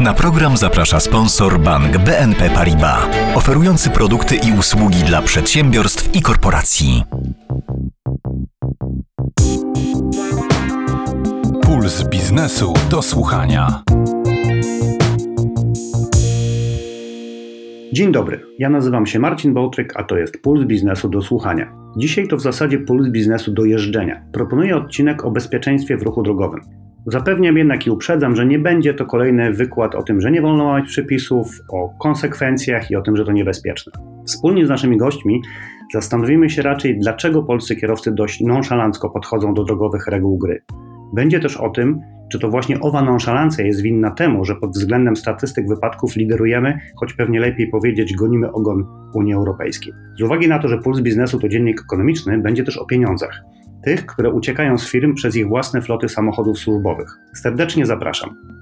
Na program zaprasza sponsor bank BNP Paribas, oferujący produkty i usługi dla przedsiębiorstw i korporacji. Puls biznesu do słuchania. Dzień dobry, ja nazywam się Marcin Bołtryk, a to jest Puls Biznesu do słuchania. Dzisiaj to w zasadzie Puls Biznesu do jeżdżenia. Proponuję odcinek o bezpieczeństwie w ruchu drogowym. Zapewniam jednak i uprzedzam, że nie będzie to kolejny wykład o tym, że nie wolno łamać przepisów, o konsekwencjach i o tym, że to niebezpieczne. Wspólnie z naszymi gośćmi zastanowimy się raczej, dlaczego polscy kierowcy dość nonszalancko podchodzą do drogowych reguł gry. Będzie też o tym, czy to właśnie owa nonszalancja jest winna temu, że pod względem statystyk wypadków liderujemy, choć pewnie lepiej powiedzieć gonimy ogon Unii Europejskiej. Z uwagi na to, że Puls Biznesu to dziennik ekonomiczny, będzie też o pieniądzach. Tych, które uciekają z firm przez ich własne floty samochodów służbowych. Serdecznie zapraszam.